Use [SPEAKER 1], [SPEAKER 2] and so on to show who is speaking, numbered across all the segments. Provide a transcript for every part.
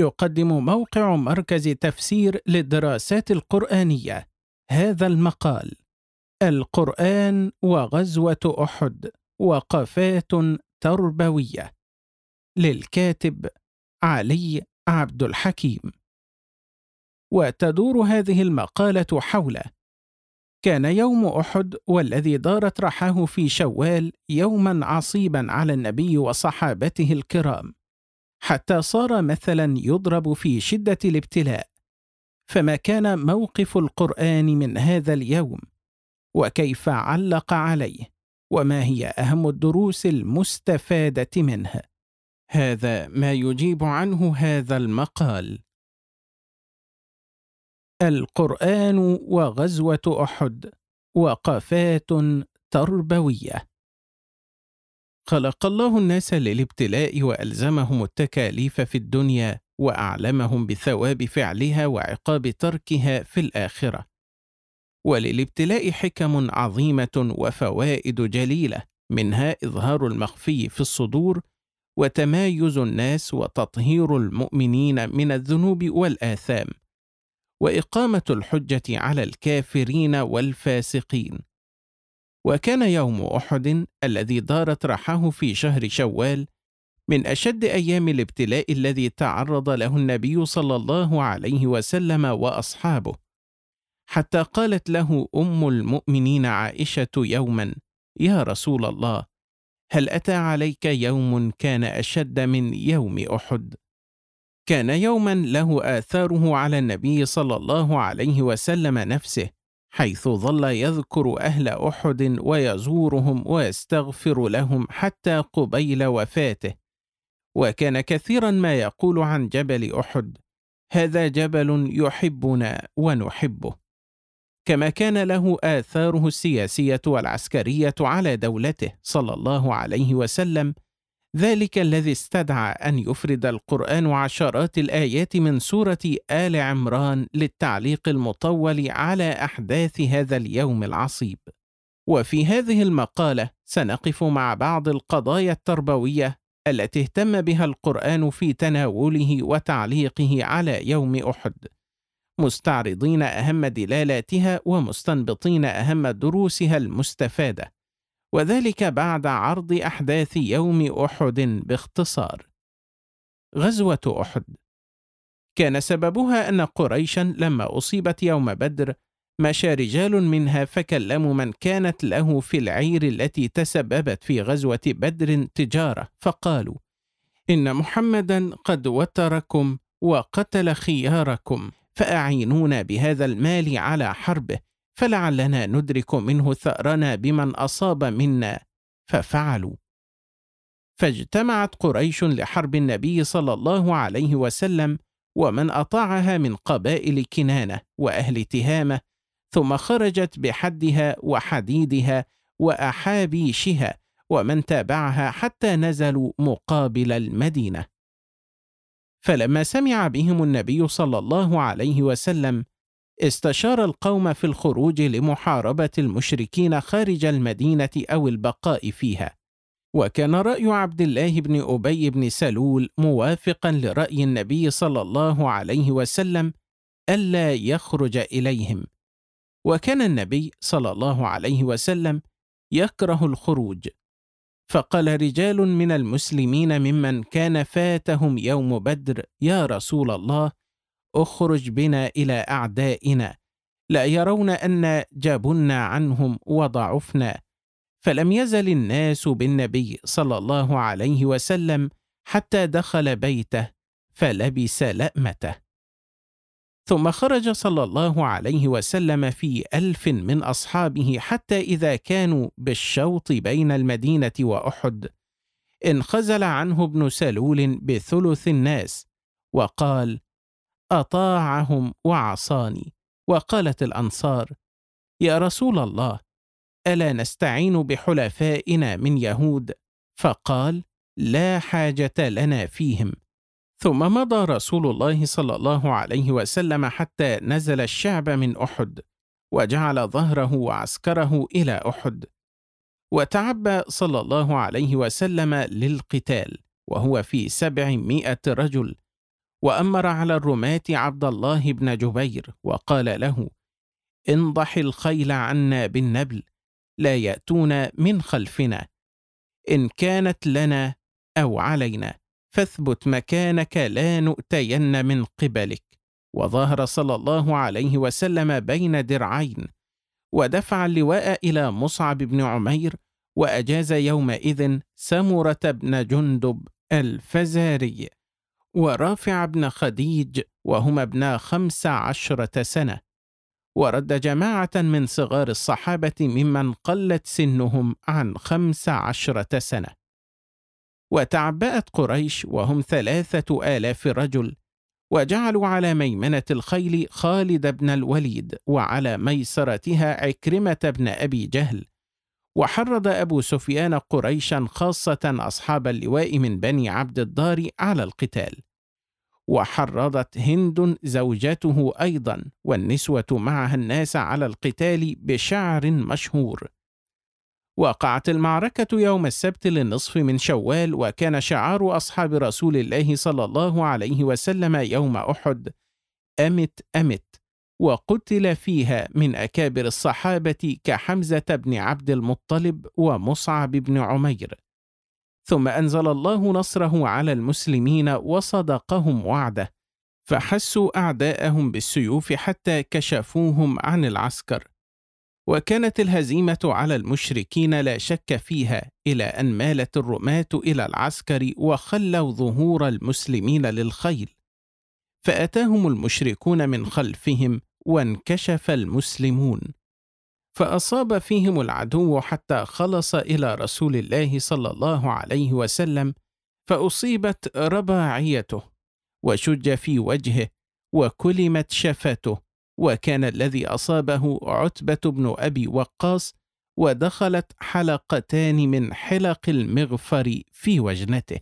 [SPEAKER 1] يقدم موقع مركز تفسير للدراسات القرآنية. هذا المقال القرآن وغزوة أحد وقفات تربوية. للكاتب علي عبد الحكيم. وتدور هذه المقالة حول كان يوم أحد والذي دارت رحاه في شوال يوما عصيبا على النبي وصحابته الكرام. حتى صار مثلا يضرب في شدة الابتلاء. فما كان موقف القرآن من هذا اليوم؟ وكيف علق عليه؟ وما هي أهم الدروس المستفادة منه؟ هذا ما يجيب عنه هذا المقال. القرآن وغزوة أحد وقفات تربوية. خلق الله الناس للابتلاء وألزمهم التكاليف في الدنيا وأعلمهم بثواب فعلها وعقاب تركها في الآخرة. وللابتلاء حكم عظيمة وفوائد جليلة منها إظهار المخفي في الصدور وتمايز الناس وتطهير المؤمنين من الذنوب والآثام وإقامة الحجة على الكافرين والفاسقين. وكان يوم أحد الذي دارت رحاه في شهر شوال من أشد أيام الابتلاء الذي تعرض له النبي صلى الله عليه وسلم وأصحابه. حتى قالت له أم المؤمنين عائشة يوما يا رسول الله هل أتى عليك يوم كان أشد من يوم أحد؟ كان يوما له آثاره على النبي صلى الله عليه وسلم نفسه حيث ظل يذكر أهل أحد ويزورهم ويستغفر لهم حتى قبيل وفاته. وكان كثيرا ما يقول عن جبل أحد هذا جبل يحبنا ونحبه كما كان له آثاره السياسية والعسكرية على دولته صلى الله عليه وسلم ذلك الذي استدعى أن يفرد القرآن عشرات الآيات من سورة آل عمران للتعليق المطول على أحداث هذا اليوم العصيب. وفي هذه المقالة سنقف مع بعض القضايا التربوية التي اهتم بها القرآن في تناوله وتعليقه على يوم أحد. مستعرضين أهم دلالاتها ومستنبطين أهم دروسها المستفادة. وذلك بعد عرض أحداث يوم أحد باختصار. غزوة أحد. كان سببها أن قريشا لما أصيبت يوم بدر مشى رجال منها فكلموا من كانت له في العير التي تسببت في غزوة بدر تجارة فقالوا إن محمدا قد وتركم وقتل خياركم فأعينونا بهذا المال على حربه فلعلنا ندرك منه ثأرنا بمن أصاب منا ففعلوا. فاجتمعت قريش لحرب النبي صلى الله عليه وسلم ومن أطاعها من قبائل كنانة وأهل تهامة ثم خرجت بحدها وحديدها وأحابيشها ومن تابعها حتى نزلوا مقابل المدينة. فلما سمع بهم النبي صلى الله عليه وسلم استشار القوم في الخروج لمحاربة المشركين خارج المدينة أو البقاء فيها، وكان رأي عبد الله بن أبي بن سلول موافقا لرأي النبي صلى الله عليه وسلم ألا يخرج إليهم، وكان النبي صلى الله عليه وسلم يكره الخروج، فقال رجال من المسلمين ممن كان فاتهم يوم بدر يا رسول الله اخرج بنا إلى أعدائنا. لا يرون أن جابنا عنهم وضعفنا. فلم يزل الناس بالنبي صلى الله عليه وسلم حتى دخل بيته فلبس لأمته. ثم خرج صلى الله عليه وسلم في ألف من أصحابه حتى إذا كانوا بالشوط بين المدينة وأحد. انخزل عنه ابن سلول بثلث الناس وقال أطاعهم وعصاني وقالت الأنصار يا رسول الله ألا نستعين بحلفائنا من يهود؟ فقال لا حاجة لنا فيهم. ثم مضى رسول الله صلى الله عليه وسلم حتى نزل الشعب من أحد وجعل ظهره وعسكره إلى أحد. وتعبى صلى الله عليه وسلم للقتال وهو في سبعمائة رجل. وأمر على الرماة عبد الله بن جبير وقال له انضح الخيل عنا بالنبل لا يأتون من خلفنا. إن كانت لنا أو علينا فاثبت مكانك لا نؤتين من قبلك. وظهر صلى الله عليه وسلم بين درعين ودفع اللواء إلى مصعب بن عمير وأجاز يومئذ سمرة بن جندب الفزاري. ورافع بن خديج وهما ابنا خمس عشرة سنة ورد جماعة من صغار الصحابة ممن قلت سنهم عن خمس عشرة سنة. وتعبأت قريش وهم ثلاثة آلاف رجل وجعلوا على ميمنة الخيل خالد بن الوليد وعلى ميسرتها عكرمة بن أبي جهل وحرض أبو سفيان قريشا خاصة أصحاب اللواء من بني عبد الدار على القتال. وحرضت هند زوجته أيضا والنسوة معها الناس على القتال بشعر مشهور. وقعت المعركة يوم السبت للنصف من شوال وكان شعار أصحاب رسول الله صلى الله عليه وسلم يوم أحد. أمت أمت. وقتل فيها من أكابر الصحابة كحمزة بن عبد المطلب ومصعب بن عمير. ثم أنزل الله نصره على المسلمين وصدقهم وعده فحسوا أعداءهم بالسيوف حتى كشفوهم عن العسكر. وكانت الهزيمة على المشركين لا شك فيها إلى أن مالت الرماة إلى العسكر وخلوا ظهور المسلمين للخيل. فأتاهم المشركون من خلفهم وانكشف المسلمون. فأصاب فيهم العدو حتى خلص إلى رسول الله صلى الله عليه وسلم فأصيبت رباعيته وشج في وجهه وكلمت شفته وكان الذي أصابه عتبة بن أبي وقاص ودخلت حلقتان من حلق المغفر في وجنته.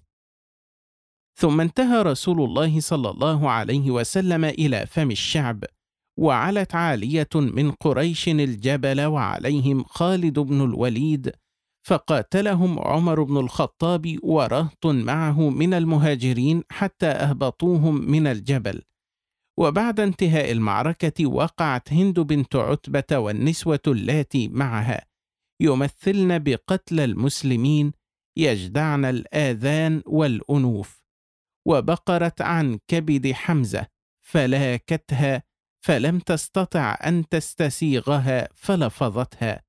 [SPEAKER 1] ثم انتهى رسول الله صلى الله عليه وسلم إلى فم الشعب وعلت عالية من قريش الجبل وعليهم خالد بن الوليد فقاتلهم عمر بن الخطاب ورهط معه من المهاجرين حتى أهبطوهم من الجبل. وبعد انتهاء المعركة وقعت هند بنت عتبة والنسوة اللاتي معها. يمثلن بقتل المسلمين يجدعن الآذان والأنوف. وبقرت عن كبد حمزة فلاكتها فلم تستطع أن تستسيغها فلفظتها.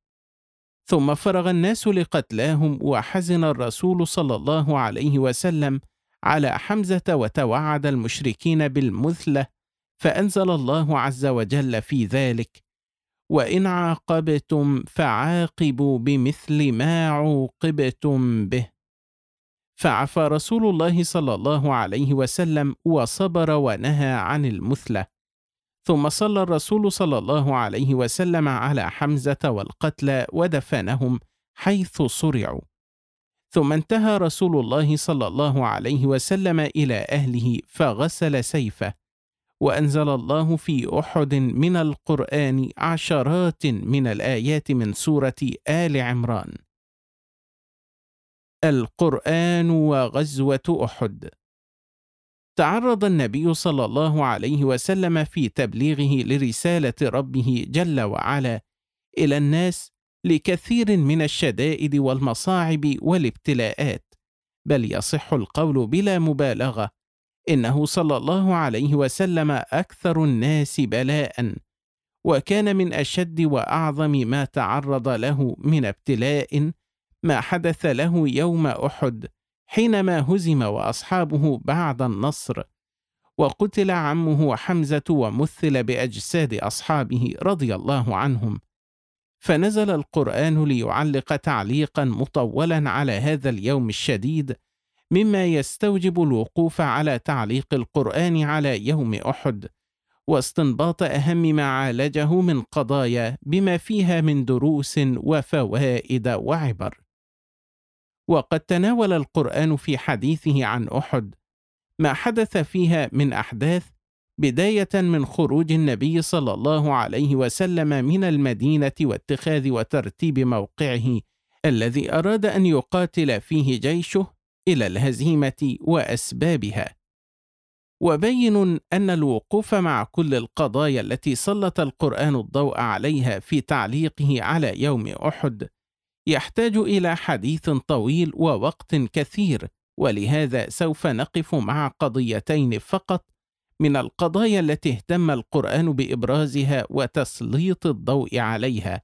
[SPEAKER 1] ثم فرغ الناس لقتلاهم وحزن الرسول صلى الله عليه وسلم على حمزة وتوعد المشركين بالمثلة فأنزل الله عز وجل في ذلك وإن عاقبتم فعاقبوا بمثل ما عوقبتم به. فعفى رسول الله صلى الله عليه وسلم وصبر ونهى عن المثلة. ثم صلى الرسول صلى الله عليه وسلم على حمزة والقتلى ودفنهم حيث صرعوا. ثم انتهى رسول الله صلى الله عليه وسلم إلى أهله فغسل سيفه وأنزل الله في أحد من القرآن عشرات من الآيات من سورة آل عمران. القرآن وغزوة أحد. تعرض النبي صلى الله عليه وسلم في تبليغه لرسالة ربه جل وعلا إلى الناس لكثير من الشدائد والمصاعب والابتلاءات. بل يصح القول بلا مبالغة إنه صلى الله عليه وسلم أكثر الناس بلاء وكان من أشد وأعظم ما تعرض له من ابتلاء ما حدث له يوم أحد. حينما هزم وأصحابه بعد النصر وقتل عمه حمزة ومثل بأجساد أصحابه رضي الله عنهم. فنزل القرآن ليعلق تعليقا مطولا على هذا اليوم الشديد مما يستوجب الوقوف على تعليق القرآن على يوم أحد واستنباط أهم ما عالجه من قضايا بما فيها من دروس وفوائد وعبر. وقد تناول القرآن في حديثه عن أحد ما حدث فيها من أحداث بداية من خروج النبي صلى الله عليه وسلم من المدينة واتخاذ وترتيب موقعه الذي أراد أن يقاتل فيه جيشه إلى الهزيمة وأسبابها. وبين أن الوقوف مع كل القضايا التي سلط القرآن الضوء عليها في تعليقه على يوم أحد يحتاج إلى حديث طويل ووقت كثير ولهذا سوف نقف مع قضيتين فقط. من القضايا التي اهتم القرآن بإبرازها وتسليط الضوء عليها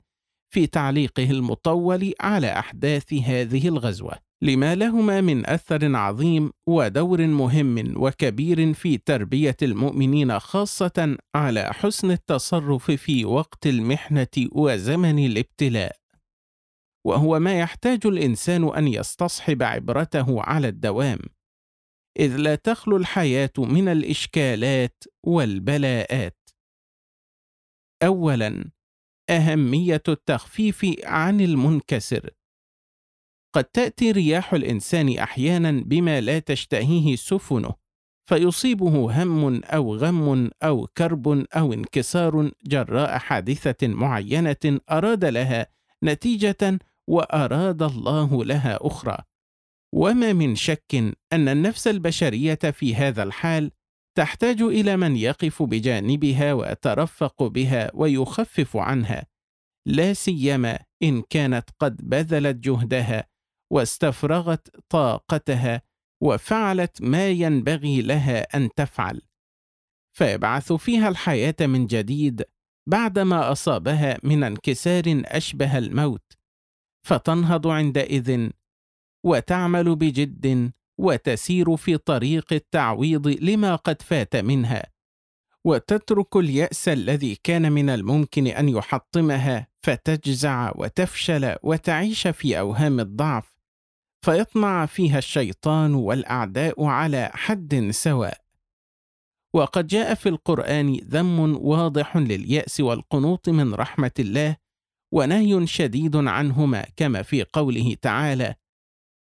[SPEAKER 1] في تعليقه المطول على أحداث هذه الغزوة. لما لهما من أثر عظيم ودور مهم وكبير في تربية المؤمنين خاصة على حسن التصرف في وقت المحنة وزمن الابتلاء. وهو ما يحتاج الإنسان أن يستصحب عبرته على الدوام إذ لا تخلو الحياة من الإشكالات والبلاءات. اولا أهمية التخفيف عن المنكسر. قد تأتي رياح الإنسان أحيانا بما لا تشتهيه سفنه فيصيبه هم أو غم أو كرب أو انكسار جراء حادثة معينة أراد لها نتيجة وأراد الله لها أخرى. وما من شك أن النفس البشرية في هذا الحال تحتاج إلى من يقف بجانبها ويترفق بها ويخفف عنها لا سيما إن كانت قد بذلت جهدها واستفرغت طاقتها وفعلت ما ينبغي لها أن تفعل. فيبعث فيها الحياة من جديد بعدما أصابها من انكسار أشبه الموت. فتنهض عندئذ وتعمل بجد وتسير في طريق التعويض لما قد فات منها وتترك اليأس الذي كان من الممكن أن يحطمها فتجزع وتفشل وتعيش في أوهام الضعف فيطمع فيها الشيطان والأعداء على حد سواء. وقد جاء في القرآن ذم واضح لليأس والقنوط من رحمة الله ونهي شديد عنهما كما في قوله تعالى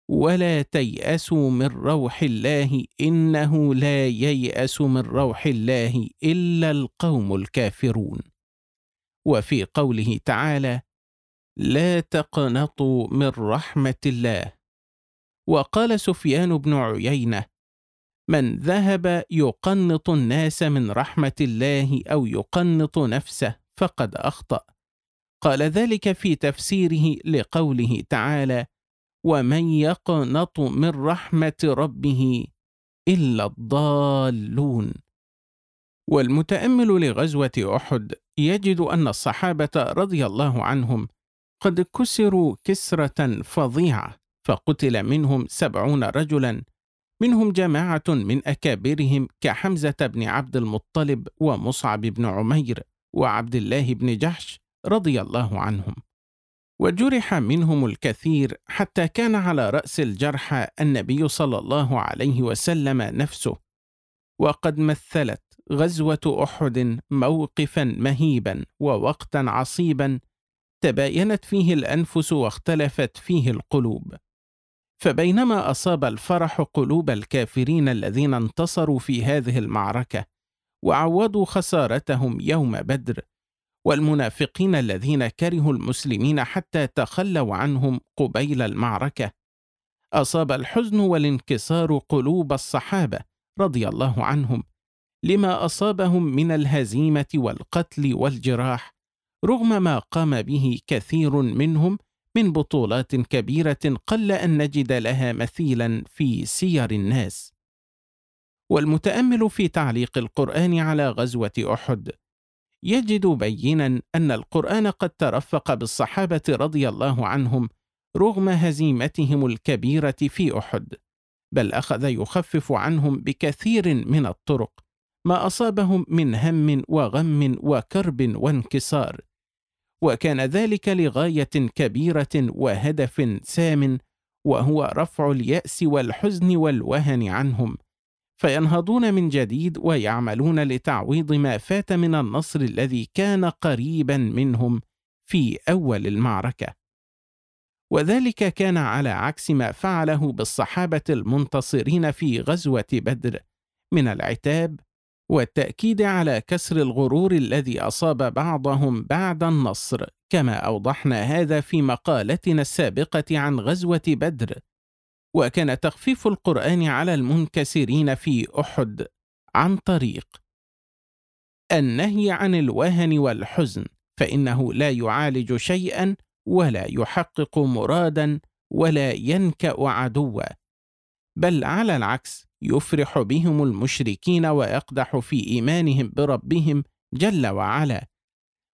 [SPEAKER 1] ولا تيأسوا من روح الله إنه لا ييأس من روح الله إلا القوم الكافرون وفي قوله تعالى لا تقنطوا من رحمة الله وقال سفيان بن عيينة من ذهب يقنط الناس من رحمة الله أو يقنط نفسه فقد أخطأ قال ذلك في تفسيره لقوله تعالى ومن يقنط من رحمه ربه الا الضالون والمتأمل لغزوة أحد يجد أن الصحابة رضي الله عنهم قد كسروا كسرة فظيعة فقتل منهم سبعون رجلا منهم جماعة من أكابرهم كحمزة بن عبد المطلب ومصعب بن عمير وعبد الله بن جحش رضي الله عنهم وجرح منهم الكثير حتى كان على رأس الجرحى النبي صلى الله عليه وسلم نفسه وقد مثلت غزوة أحد موقفا مهيبا ووقتا عصيبا تباينت فيه الأنفس واختلفت فيه القلوب فبينما أصاب الفرح قلوب الكافرين الذين انتصروا في هذه المعركة وعوضوا خسارتهم يوم بدر والمنافقين الذين كرهوا المسلمين حتى تخلوا عنهم قبيل المعركة. أصاب الحزن والانكسار قلوب الصحابة رضي الله عنهم لما أصابهم من الهزيمة والقتل والجراح رغم ما قام به كثير منهم من بطولات كبيرة قل أن نجد لها مثيلا في سير الناس. والمتأمل في تعليق القرآن على غزوة أحد يجد بينا أن القرآن قد ترفق بالصحابة رضي الله عنهم رغم هزيمتهم الكبيرة في أحد بل أخذ يخفف عنهم بكثير من الطرق ما أصابهم من هم وغم وكرب وانكسار وكان ذلك لغاية كبيرة وهدف سام وهو رفع اليأس والحزن والوهن عنهم فينهضون من جديد ويعملون لتعويض ما فات من النصر الذي كان قريبا منهم في أول المعركة. وذلك كان على عكس ما فعله بالصحابة المنتصرين في غزوة بدر من العتاب والتأكيد على كسر الغرور الذي أصاب بعضهم بعد النصر كما أوضحنا هذا في مقالتنا السابقة عن غزوة بدر. وكان تخفيف القرآن على المنكسرين في أحد عن طريق النهي عن الوهن والحزن فإنه لا يعالج شيئا ولا يحقق مرادا ولا ينكأ عدوا بل على العكس يفرح بهم المشركين ويقدح في إيمانهم بربهم جل وعلا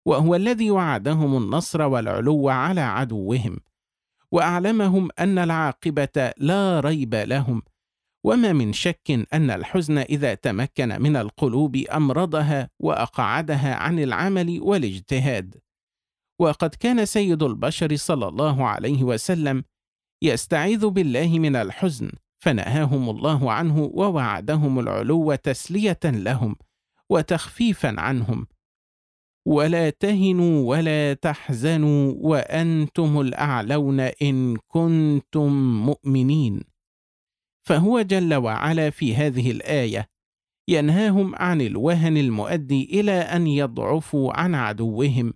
[SPEAKER 1] وهو الذي وعدهم النصر والعلو على عدوهم. وأعلمهم أن العاقبة لا ريب لهم. وما من شك أن الحزن إذا تمكن من القلوب أمرضها وأقعدها عن العمل والاجتهاد. وقد كان سيد البشر صلى الله عليه وسلم يستعيذ بالله من الحزن فنهاهم الله عنه ووعدهم العلو تسلية لهم وتخفيفا عنهم. ولا تهنوا ولا تحزنوا وأنتم الأعلون إن كنتم مؤمنين. فهو جل وعلا في هذه الآية ينهاهم عن الوهن المؤدي إلى أن يضعفوا عن عدوهم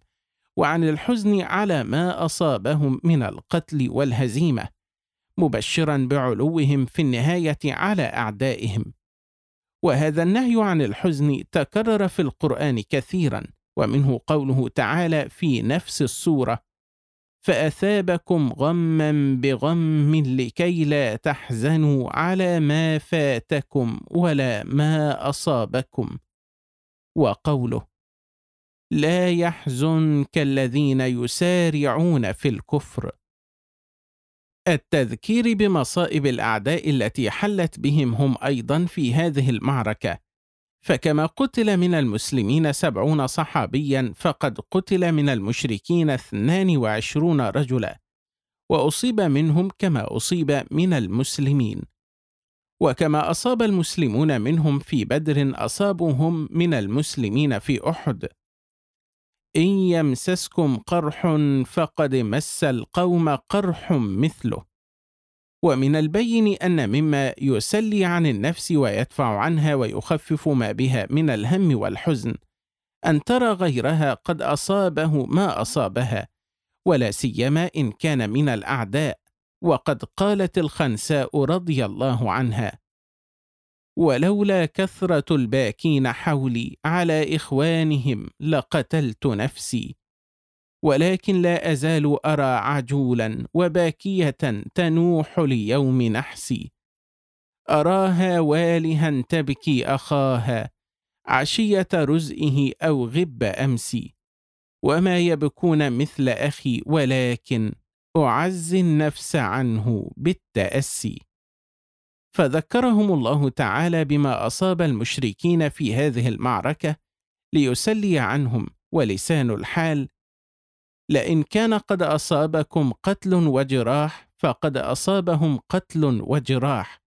[SPEAKER 1] وعن الحزن على ما أصابهم من القتل والهزيمة مبشرا بعلوهم في النهاية على أعدائهم. وهذا النهي عن الحزن تكرر في القرآن كثيرا ومنه قوله تعالى في نفس السورة فأثابكم غما بغم لكي لا تحزنوا على ما فاتكم ولا ما أصابكم. وقوله لا يحزنك الذين يسارعون في الكفر. التذكير بمصائب الأعداء التي حلت بهم هم أيضا في هذه المعركة. فكما قتل من المسلمين سبعون صحابيا فقد قتل من المشركين اثنان وعشرون رجلا وأصيب منهم كما أصيب من المسلمين. وكما أصاب المسلمون منهم في بدر أصابهم من المسلمين في أحد. إن يمسسكم قرح فقد مس القوم قرح مثله. ومن البين أن مما يسلي عن النفس ويدفع عنها ويخفف ما بها من الهم والحزن. أن ترى غيرها قد أصابه ما أصابها ولا سيما إن كان من الأعداء وقد قالت الخنساء رضي الله عنها. ولولا كثرة الباكين حولي على إخوانهم لقتلت نفسي. ولكن لا أزال أرى عجولا وباكية تنوح ليوم نحسي. أراها والها تبكي أخاها عشية رزئه أو غب أمسي. وما يبكون مثل أخي ولكن اعزي النفس عنه بالتأسي. فذكرهم الله تعالى بما أصاب المشركين في هذه المعركة ليسلي عنهم ولسان الحال لئن كان قد أصابكم قتل وجراح فقد أصابهم قتل وجراح.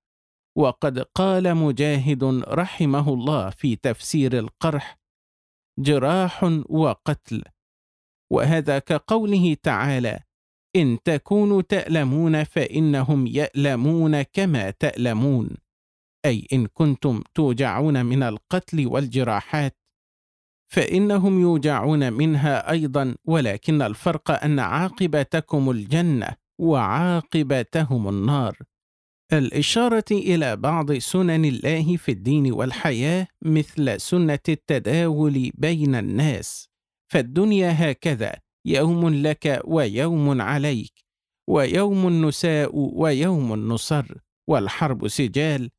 [SPEAKER 1] وقد قال مجاهد رحمه الله في تفسير القرح جراح وقتل. وهذا كقوله تعالى إن تكونوا تألمون فإنهم يألمون كما تألمون. أي إن كنتم توجعون من القتل والجراحات. فإنهم يوجعون منها أيضا ولكن الفرق أن عاقبتكم الجنة وعاقبتهم النار. الإشارة إلى بعض سنن الله في الدين والحياة مثل سنة التداول بين الناس. فالدنيا هكذا يوم لك ويوم عليك ويوم نساء ويوم نصر والحرب سجال.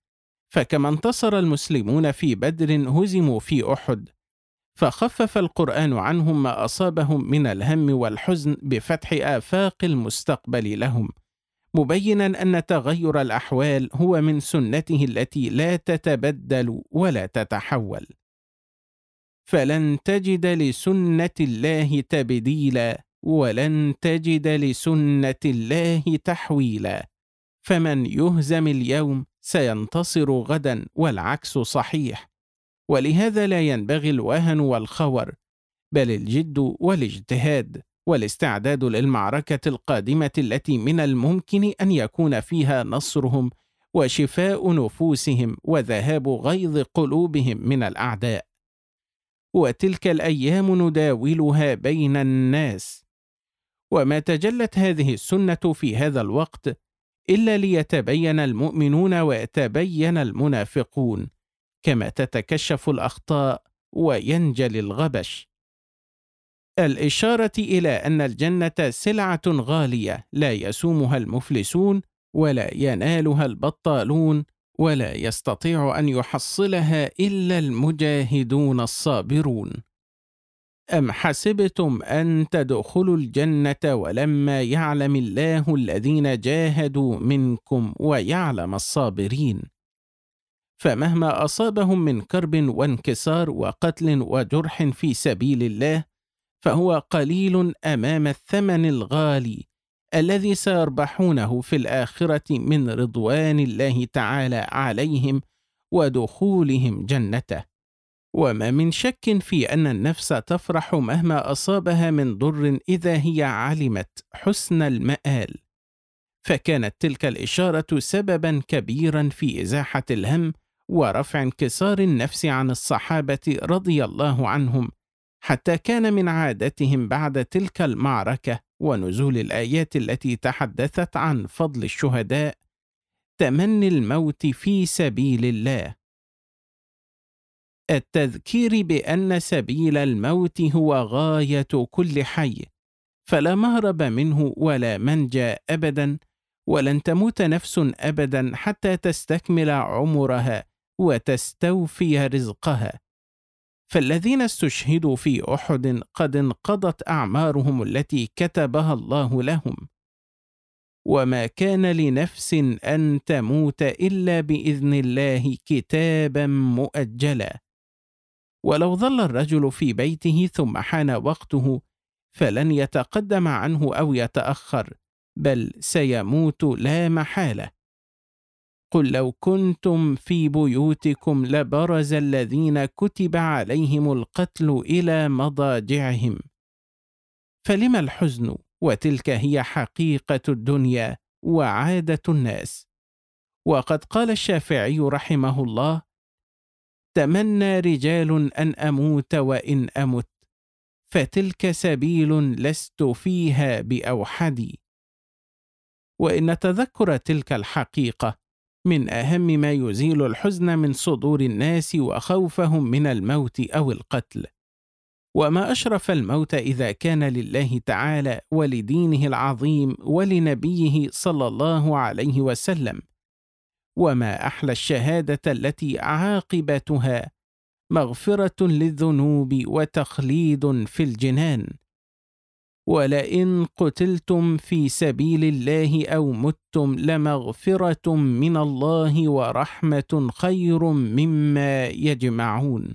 [SPEAKER 1] فكما انتصر المسلمون في بدر هزموا في أحد فخفف القرآن عنهم ما أصابهم من الهم والحزن بفتح آفاق المستقبل لهم. مبينا أن تغير الأحوال هو من سنته التي لا تتبدل ولا تتحول. فلن تجد لسنة الله تبديلا ولن تجد لسنة الله تحويلا. فمن يهزم اليوم سينتصر غدا والعكس صحيح. ولهذا لا ينبغي الوهن والخور بل الجد والاجتهاد والاستعداد للمعركة القادمة التي من الممكن أن يكون فيها نصرهم وشفاء نفوسهم وذهاب غيظ قلوبهم من الأعداء. وتلك الأيام نداولها بين الناس. وما تجلت هذه السنة في هذا الوقت إلا ليتبين المؤمنون ويتبين المنافقون. كما تتكشف الأخطاء وينجلي الغبش. الإشارة إلى أن الجنة سلعة غالية لا يسومها المفلسون ولا ينالها البطالون ولا يستطيع أن يحصلها إلا المجاهدون الصابرون. أم حسبتم أن تدخلوا الجنة ولما يعلم الله الذين جاهدوا منكم ويعلم الصابرين؟ فمهما أصابهم من كرب وانكسار وقتل وجرح في سبيل الله فهو قليل أمام الثمن الغالي الذي سيربحونه في الآخرة من رضوان الله تعالى عليهم ودخولهم جنته. وما من شك في أن النفس تفرح مهما أصابها من ضر إذا هي علمت حسن المآل. فكانت تلك الإشارة سببا كبيرا في إزاحة الهم ورفع انكسار النفس عن الصحابة رضي الله عنهم حتى كان من عادتهم بعد تلك المعركة ونزول الآيات التي تحدثت عن فضل الشهداء تمني الموت في سبيل الله. التذكير بأن سبيل الموت هو غاية كل حي فلا مهرب منه ولا منجا ابدا ولن تموت نفس ابدا حتى تستكمل عمرها وتستوفي رزقها. فالذين استشهدوا في أحد قد انقضت أعمارهم التي كتبها الله لهم. وما كان لنفس أن تموت إلا بإذن الله كتابا مؤجلا. ولو ظل الرجل في بيته ثم حان وقته فلن يتقدم عنه أو يتأخر بل سيموت لا محالة. قل لو كنتم في بيوتكم لبرز الذين كتب عليهم القتل إلى مضاجعهم. فلم الحزن وتلك هي حقيقة الدنيا وعادة الناس. وقد قال الشافعي رحمه الله تمنى رجال أن أموت وإن أمت فتلك سبيل لست فيها بأوحدي. وإن تذكر تلك الحقيقة من أهم ما يزيل الحزن من صدور الناس وخوفهم من الموت أو القتل. وما أشرف الموت إذا كان لله تعالى ولدينه العظيم ولنبيه صلى الله عليه وسلم. وما أحلى الشهادة التي عاقبتها مغفرة للذنوب وتخليد في الجنان. ولئن قتلتم في سبيل الله أو متم لمغفرة من الله ورحمة خير مما يجمعون.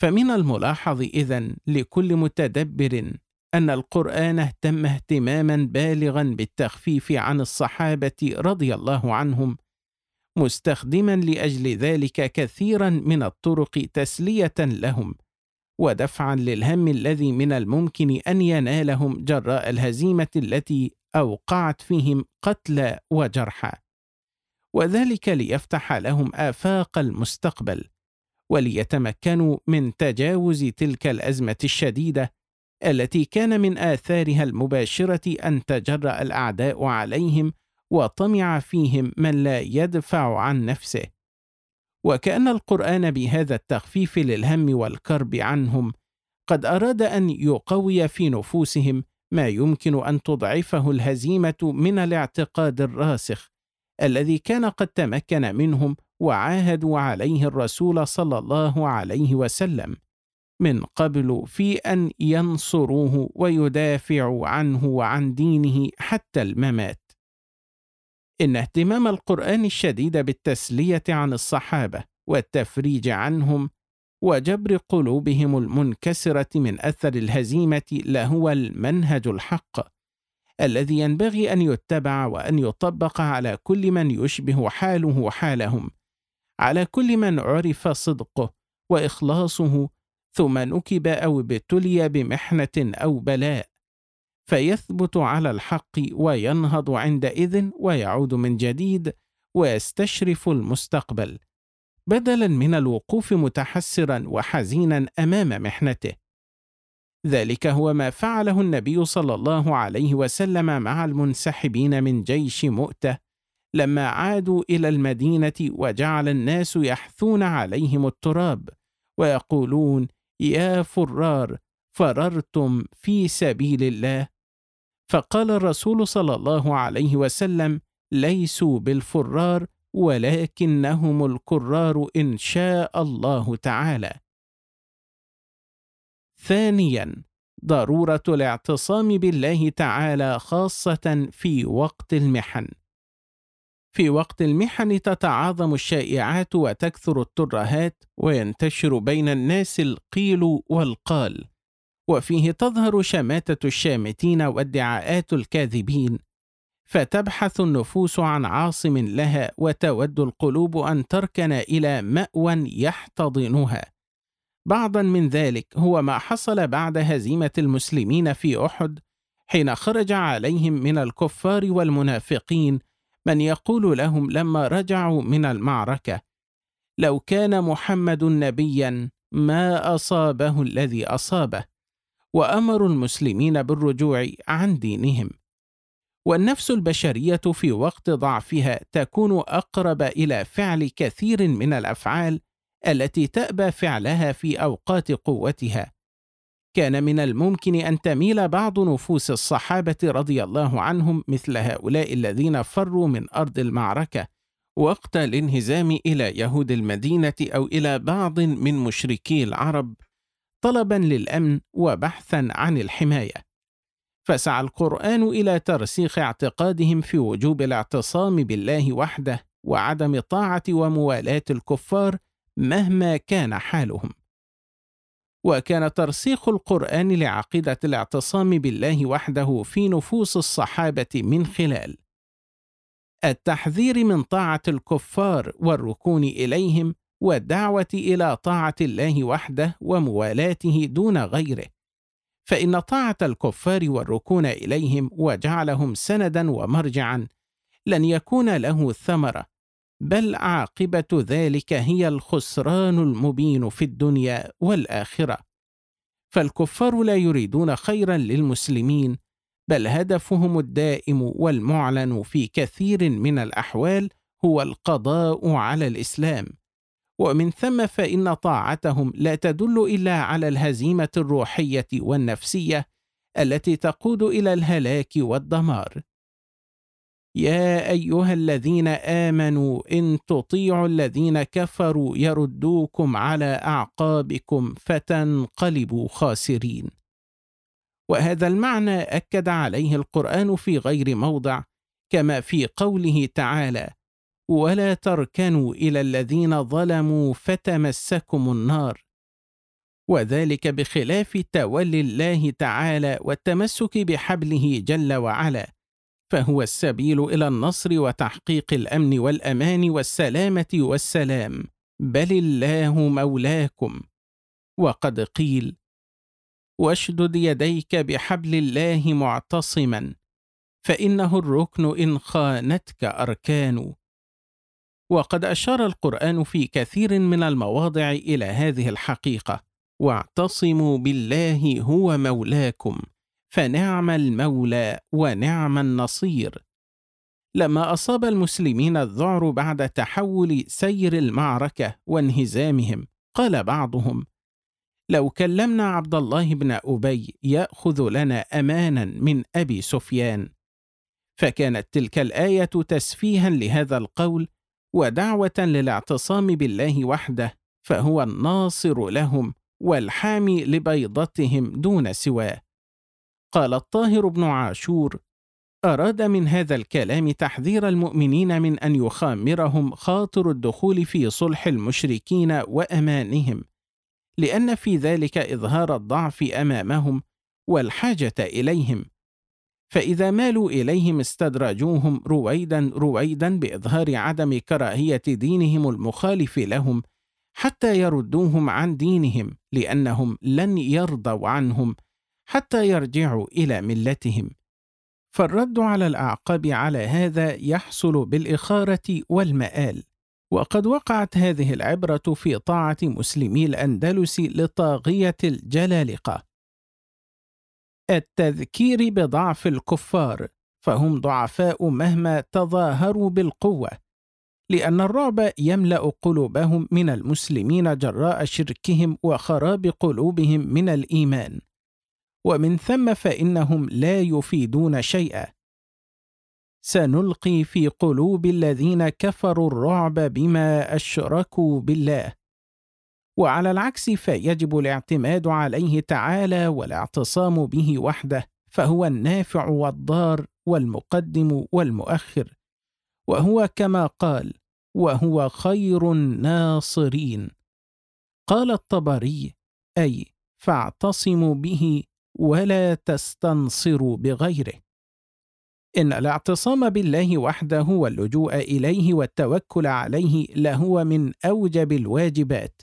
[SPEAKER 1] فمن الملاحظ إذن لكل متدبر أن القرآن اهتم اهتماما بالغا بالتخفيف عن الصحابة رضي الله عنهم مستخدما لأجل ذلك كثيرا من الطرق تسلية لهم. ودفعا للهم الذي من الممكن أن ينالهم جراء الهزيمة التي أوقعت فيهم قتلى وجرحى. وذلك ليفتح لهم آفاق المستقبل وليتمكنوا من تجاوز تلك الأزمة الشديدة التي كان من آثارها المباشرة أن تجرأ الأعداء عليهم وطمع فيهم من لا يدفع عن نفسه. وكأن القرآن بهذا التخفيف للهم والكرب عنهم قد أراد أن يقوي في نفوسهم ما يمكن أن تضعفه الهزيمة من الاعتقاد الراسخ الذي كان قد تمكن منهم وعاهدوا عليه الرسول صلى الله عليه وسلم من قبل في أن ينصروه ويدافعوا عنه وعن دينه حتى الممات. إن اهتمام القرآن الشديد بالتسلية عن الصحابة والتفريج عنهم وجبر قلوبهم المنكسرة من أثر الهزيمة لهو المنهج الحق الذي ينبغي أن يتبع وأن يطبق على كل من يشبه حاله حالهم، على كل من عرف صدقه وإخلاصه ثم نكب أو ابتلي بمحنة أو بلاء، فيثبت على الحق وينهض عندئذ ويعود من جديد ويستشرف المستقبل. بدلا من الوقوف متحسرا وحزينا أمام محنته. ذلك هو ما فعله النبي صلى الله عليه وسلم مع المنسحبين من جيش مؤتة لما عادوا إلى المدينة وجعل الناس يحثون عليهم التراب ويقولون يا فرار فررتم في سبيل الله فقال الرسول صلى الله عليه وسلم ليسوا بالفرار ولكنهم الكرار إن شاء الله تعالى. ثانيا ضرورة الاعتصام بالله تعالى خاصة في وقت المحن. في وقت المحن تتعاظم الشائعات وتكثر الترهات وينتشر بين الناس القيل والقال. وفيه تظهر شماتة الشامتين وادعاءات الكاذبين فتبحث النفوس عن عاصم لها وتود القلوب أن تركن إلى مأوى يحتضنها. بعضا من ذلك هو ما حصل بعد هزيمة المسلمين في أحد حين خرج عليهم من الكفار والمنافقين من يقول لهم لما رجعوا من المعركة لو كان محمد نبيا ما أصابه الذي أصابه. وامروا المسلمين بالرجوع عن دينهم. والنفس البشرية في وقت ضعفها تكون أقرب إلى فعل كثير من الأفعال التي تأبى فعلها في أوقات قوتها. كان من الممكن أن تميل بعض نفوس الصحابة رضي الله عنهم مثل هؤلاء الذين فروا من أرض المعركة وقت الانهزام إلى يهود المدينة أو إلى بعض من مشركي العرب. طلبا للأمن وبحثا عن الحماية. فسعى القرآن إلى ترسيخ اعتقادهم في وجوب الاعتصام بالله وحده وعدم طاعة وموالاة الكفار مهما كان حالهم. وكان ترسيخ القرآن لعقيدة الاعتصام بالله وحده في نفوس الصحابة من خلال التحذير من طاعة الكفار والركون إليهم والدعوة إلى طاعة الله وحده وموالاته دون غيره. فإن طاعة الكفار والركون إليهم وجعلهم سندا ومرجعا لن يكون له ثمره بل عاقبة ذلك هي الخسران المبين في الدنيا والآخرة. فالكفار لا يريدون خيرا للمسلمين بل هدفهم الدائم والمعلن في كثير من الأحوال هو القضاء على الإسلام. ومن ثم فإن طاعتهم لا تدل إلا على الهزيمة الروحية والنفسية التي تقود إلى الهلاك والدمار. يا أيها الذين آمنوا إن تطيعوا الذين كفروا يردوكم على أعقابكم فتنقلبوا خاسرين. وهذا المعنى أكد عليه القرآن في غير موضع كما في قوله تعالى ولا تركنوا إلى الذين ظلموا فتمسكم النار. وذلك بخلاف تولي الله تعالى والتمسك بحبله جل وعلا فهو السبيل إلى النصر وتحقيق الأمن والأمان والسلامة والسلام. بل الله مولاكم. وقد قيل واشدد يديك بحبل الله معتصما فإنه الركن إن خانتك أركان. وقد أشار القرآن في كثير من المواضع إلى هذه الحقيقة. واعتصموا بالله هو مولاكم فنعم المولى ونعم النصير. لما أصاب المسلمين الذعر بعد تحول سير المعركة وانهزامهم قال بعضهم لو كلمنا عبد الله بن أبي يأخذ لنا امانا من أبي سفيان فكانت تلك الآية تسفيها لهذا القول ودعوة للاعتصام بالله وحده فهو الناصر لهم والحامي لبيضتهم دون سواه. قال الطاهر بن عاشور أراد من هذا الكلام تحذير المؤمنين من أن يخامرهم خاطر الدخول في صلح المشركين وأمانهم لأن في ذلك إظهار الضعف أمامهم والحاجة إليهم. فإذا مالوا إليهم استدرجوهم رويدا رويدا بإظهار عدم كراهية دينهم المخالف لهم حتى يردوهم عن دينهم لأنهم لن يرضوا عنهم حتى يرجعوا إلى ملتهم. فالرد على الأعقاب على هذا يحصل بالإخارة والمآل. وقد وقعت هذه العبرة في طاعة مسلمي الأندلس لطاغية الجلالقة. التذكير بضعف الكفار فهم ضعفاء مهما تظاهروا بالقوة لأن الرعب يملأ قلوبهم من المسلمين جراء شركهم وخراب قلوبهم من الإيمان. ومن ثم فإنهم لا يفيدون شيئا. سنلقي في قلوب الذين كفروا الرعب بما أشركوا بالله. وعلى العكس فيجب الاعتماد عليه تعالى والاعتصام به وحده فهو النافع والضار والمقدم والمؤخر وهو كما قال وهو خير الناصرين قال الطبري أي فاعتصموا به ولا تستنصروا بغيره إن الاعتصام بالله وحده واللجوء إليه والتوكل عليه لهو من أوجب الواجبات.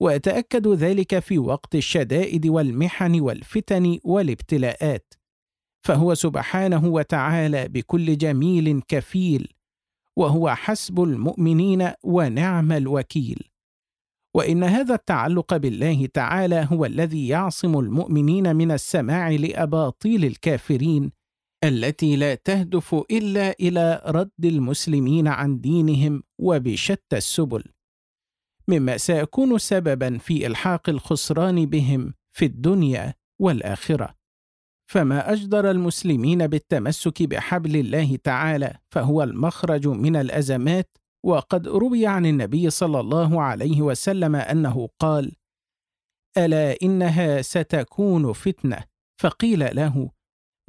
[SPEAKER 1] ويتاكد ذلك في وقت الشدائد والمحن والفتن والابتلاءات. فهو سبحانه وتعالى بكل جميل كفيل وهو حسب المؤمنين ونعم الوكيل. وإن هذا التعلق بالله تعالى هو الذي يعصم المؤمنين من السماع لأباطيل الكافرين التي لا تهدف إلا إلى رد المسلمين عن دينهم وبشتى السبل. مما سيكون سببا في إلحاق الخسران بهم في الدنيا والآخرة. فما أجدر المسلمين بالتمسك بحبل الله تعالى فهو المخرج من الأزمات. وقد روي عن النبي صلى الله عليه وسلم أنه قال ألا إنها ستكون فتنة؟ فقيل له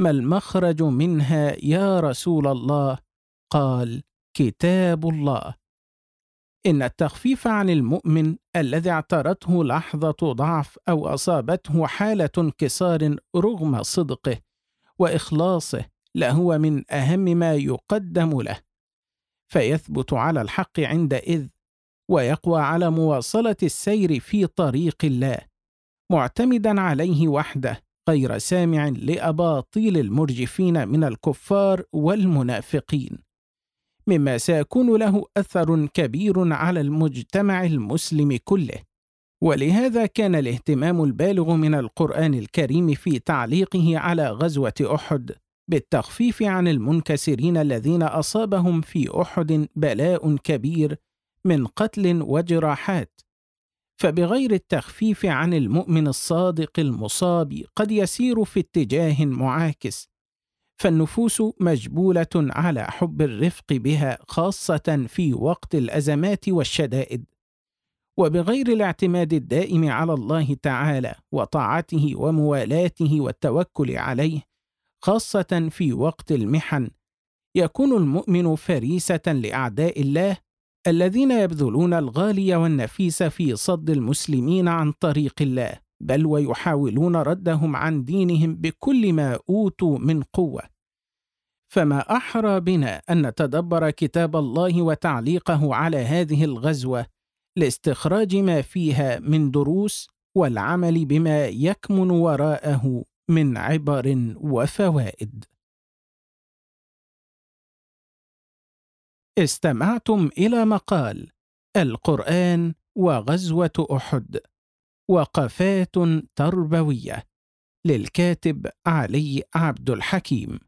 [SPEAKER 1] ما المخرج منها يا رسول الله؟ قال كتاب الله. إن التخفيف عن المؤمن الذي اعترته لحظة ضعف أو أصابته حالة انكسار رغم صدقه وإخلاصه لهو من أهم ما يقدم له فيثبت على الحق عندئذ ويقوى على مواصلة السير في طريق الله معتمدا عليه وحده غير سامع لأباطيل المرجفين من الكفار والمنافقين. مما سيكون له أثر كبير على المجتمع المسلم كله. ولهذا كان الاهتمام البالغ من القرآن الكريم في تعليقه على غزوة أحد بالتخفيف عن المنكسرين الذين أصابهم في أحد بلاء كبير من قتل وجراحات. فبغير التخفيف عن المؤمن الصادق المصاب قد يسير في اتجاه معاكس فالنفوس مجبولة على حب الرفق بها خاصة في وقت الأزمات والشدائد. وبغير الاعتماد الدائم على الله تعالى وطاعته وموالاته والتوكل عليه خاصة في وقت المحن يكون المؤمن فريسة لأعداء الله الذين يبذلون الغالي والنفيس في صد المسلمين عن طريق الله. بل ويحاولون ردهم عن دينهم بكل ما أوتوا من قوة. فما أحرى بنا أن نتدبر كتاب الله وتعليقه على هذه الغزوة لاستخراج ما فيها من دروس والعمل بما يكمن وراءه من عبر وفوائد. استمعتم إلى مقال القرآن وغزوة أحد. وقفات تربوية للكاتب علي عبد الحكيم.